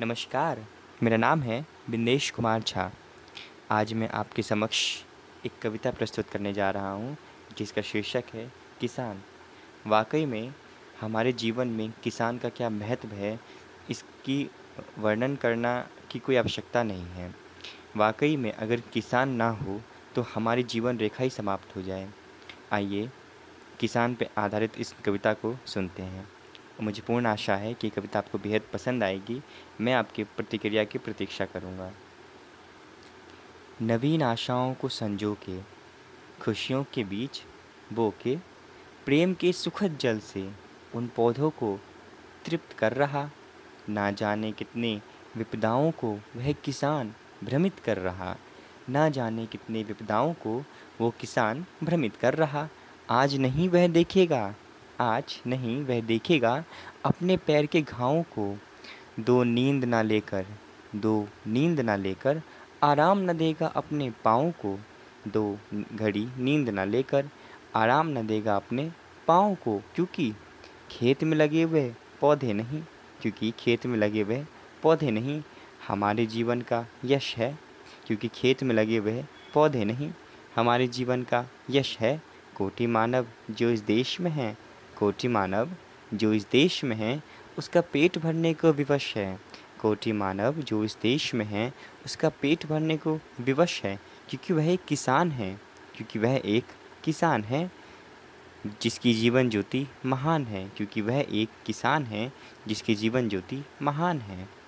नमस्कार, मेरा नाम है बिंदेश कुमार झा। आज मैं आपके समक्ष एक कविता प्रस्तुत करने जा रहा हूँ, जिसका शीर्षक है किसान। वाकई में हमारे जीवन में किसान का क्या महत्व है, इसकी वर्णन करना की कोई आवश्यकता नहीं है। वाकई में अगर किसान ना हो तो हमारी जीवन रेखा ही समाप्त हो जाए। आइए, किसान पर आधारित इस कविता को सुनते हैं। मुझे पूर्ण आशा है कि कविता आपको बेहद पसंद आएगी। मैं आपकी प्रतिक्रिया की प्रतीक्षा करूँगा। नवीन आशाओं को संजो के, खुशियों के बीच बो के, प्रेम के सुखद जल से उन पौधों को तृप्त कर रहा, ना जाने कितने विपदाओं को वह किसान भ्रमित कर रहा, ना जाने कितने विपदाओं को वो किसान भ्रमित कर रहा। आज नहीं वह देखेगा आज नहीं, वह देखेगा अपने पैर के घावों को। दो नींद ना लेकर, दो नींद ना लेकर आराम न देगा अपने पाँव को। दो घड़ी नींद ना लेकर आराम न देगा अपने पाँव को, क्योंकि खेत में लगे हुए पौधे नहीं, क्योंकि खेत में लगे हुए पौधे नहीं हमारे जीवन का यश है, क्योंकि खेत में लगे हुए पौधे नहीं हमारे जीवन का यश है। कोटि मानव जो इस देश में हैं कोटि मानव जो इस देश में है, उसका पेट भरने को विवश है। कोटि मानव जो इस देश में है, उसका पेट भरने को विवश है, क्योंकि वह एक किसान है, क्योंकि वह एक किसान है, जिसकी जीवन ज्योति महान है, क्योंकि वह एक किसान है, जिसकी जीवन ज्योति महान है।